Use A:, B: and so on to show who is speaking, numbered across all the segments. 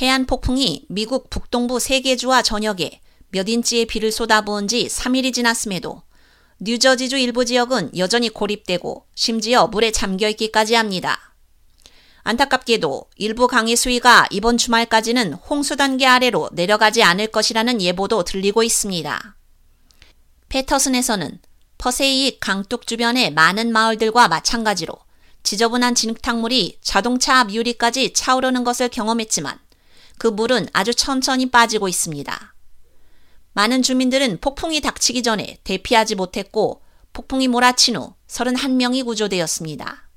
A: 해안 폭풍이 미국 북동부 세 개 주와 전역에 몇 인치의 비를 쏟아부은 지 3일이 지났음에도 뉴저지주 일부 지역은 여전히 고립되고 심지어 물에 잠겨 있기까지 합니다. 안타깝게도 일부 강의 수위가 이번 주말까지는 홍수 단계 아래로 내려가지 않을 것이라는 예보도 들리고 있습니다. 패터슨에서는 퍼세이 강둑 주변의 많은 마을들과 마찬가지로 지저분한 진흙탕물이 자동차 앞 유리까지 차오르는 것을 경험했지만 그 물은 아주 천천히 빠지고 있습니다. 많은 주민들은 폭풍이 닥치기 전에 대피하지 못했고 폭풍이 몰아친 후 31명이 구조되었습니다.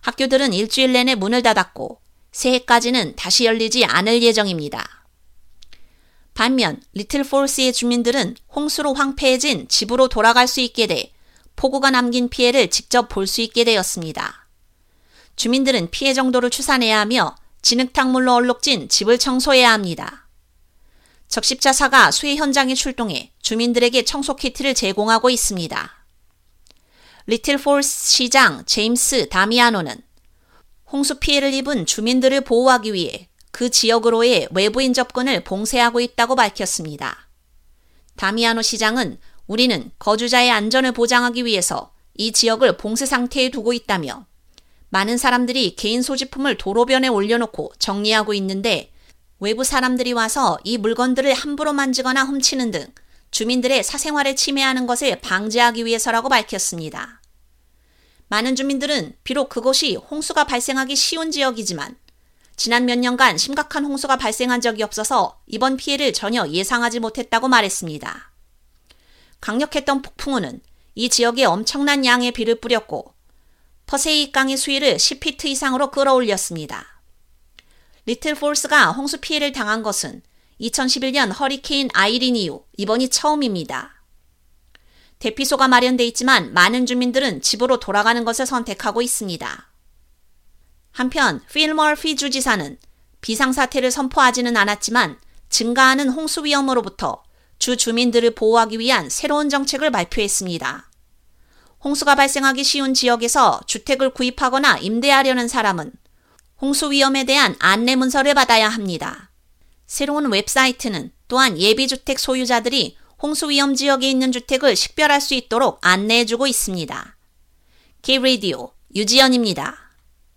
A: 학교들은 일주일 내내 문을 닫았고 새해까지는 다시 열리지 않을 예정입니다. 반면 리틀 폴스의 주민들은 홍수로 황폐해진 집으로 돌아갈 수 있게 돼 폭우가 남긴 피해를 직접 볼 수 있게 되었습니다. 주민들은 피해 정도를 추산해야 하며 진흙탕물로 얼룩진 집을 청소해야 합니다. 적십자사가 수해 현장에 출동해 주민들에게 청소 키트를 제공하고 있습니다. 리틀 폴스 시장 제임스 다미아노는 홍수 피해를 입은 주민들을 보호하기 위해 그 지역으로의 외부인 접근을 봉쇄하고 있다고 밝혔습니다. 다미아노 시장은 우리는 거주자의 안전을 보장하기 위해서 이 지역을 봉쇄 상태에 두고 있다며 많은 사람들이 개인 소지품을 도로변에 올려놓고 정리하고 있는데 외부 사람들이 와서 이 물건들을 함부로 만지거나 훔치는 등 주민들의 사생활에 침해하는 것을 방지하기 위해서라고 밝혔습니다. 많은 주민들은 비록 그곳이 홍수가 발생하기 쉬운 지역이지만 지난 몇 년간 심각한 홍수가 발생한 적이 없어서 이번 피해를 전혀 예상하지 못했다고 말했습니다. 강력했던 폭풍우는 이 지역에 엄청난 양의 비를 뿌렸고 퍼세이 강의 수위를 10피트 이상으로 끌어올렸습니다. 리틀 폴스가 홍수 피해를 당한 것은 2011년 허리케인 아이린 이후 이번이 처음입니다. 대피소가 마련돼 있지만 많은 주민들은 집으로 돌아가는 것을 선택하고 있습니다. 한편 필머피 주지사는 비상사태를 선포하지는 않았지만 증가하는 홍수 위험으로부터 주 주민들을 보호하기 위한 새로운 정책을 발표했습니다. 홍수가 발생하기 쉬운 지역에서 주택을 구입하거나 임대하려는 사람은 홍수 위험에 대한 안내 문서를 받아야 합니다. 새로운 웹사이트는 또한 예비주택 소유자들이 홍수 위험 지역에 있는 주택을 식별할 수 있도록 안내해주고 있습니다. K-Radio 유지연입니다.